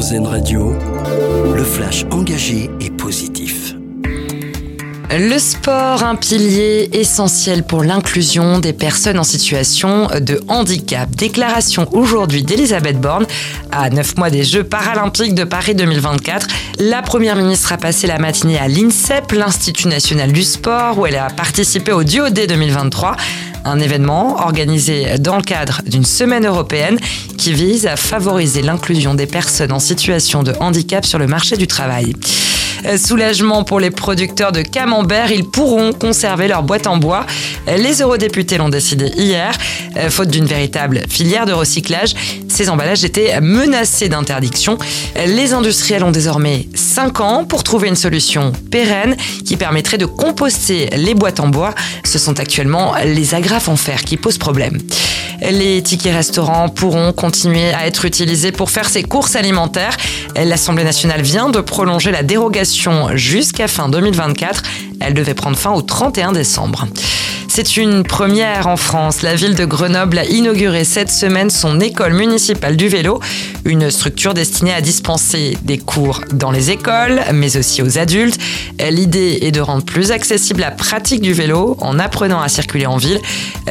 Radio, le flash engagé et positif. Le sport, un pilier essentiel pour l'inclusion des personnes en situation de handicap. Déclaration aujourd'hui d'Elisabeth Borne à 9 mois des Jeux paralympiques de Paris 2024. La première ministre a passé la matinée à l'INSEP, l'Institut national du sport, où elle a participé au Duo D 2023 un événement organisé dans le cadre d'une semaine européenne qui vise à favoriser l'inclusion des personnes en situation de handicap sur le marché du travail. Euh, soulagement pour les producteurs de camembert, ils pourront conserver leur boîte en bois. Les eurodéputés l'ont décidé hier. Euh, faute d'une véritable filière de recyclage, ces emballages étaient menacés d'interdiction. Les industriels ont désormais 5 ans pour trouver une solution pérenne qui permettrait de composter les boîtes en bois. Ce sont actuellement les agrafes en fer qui posent problème. Les tickets restaurants pourront continuer à être utilisés pour faire ses courses alimentaires. L'Assemblée nationale vient de prolonger la dérogation jusqu'à fin 2024. Elle devait prendre fin au 31 décembre. C'est une première en France. La ville de Grenoble a inauguré cette semaine son école municipale du vélo, une structure destinée à dispenser des cours dans les écoles, mais aussi aux adultes. L'idée est de rendre plus accessible la pratique du vélo en apprenant à circuler en ville.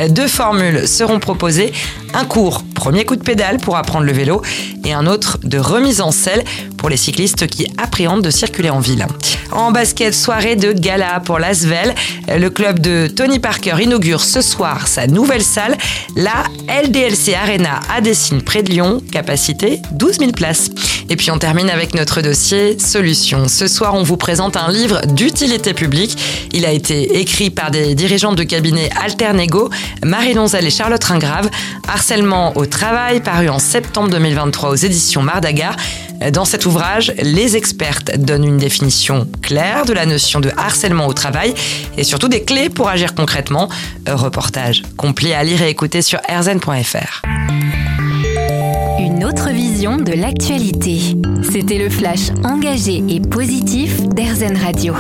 Deux formules seront proposées. Un cours premier coup de pédale pour apprendre le vélo et un autre de remise en selle pour les cyclistes qui appréhendent de circuler en ville. En basket, soirée de gala pour l'Asvel. Le club de Tony Parker inaugure ce soir sa nouvelle salle, la LDLC Arena à Dessine près de Lyon, capacité 12 000 places. Et puis on termine avec notre dossier Solutions. Ce soir, on vous présente un livre d'utilité publique. Il a été écrit par des dirigeantes de cabinet Alternego, Marie Lonzel et Charlotte Ringrave. Harcèlement au travail, paru en septembre 2023 aux éditions Mardagar. Dans cet ouvrage, les expertes donnent une définition claire de la notion de harcèlement au travail et surtout des clés pour agir concrètement. Reportage complet à lire et écouter sur rzn.fr. Une autre vision de l'actualité. C'était le flash engagé et positif d'Airzen Radio.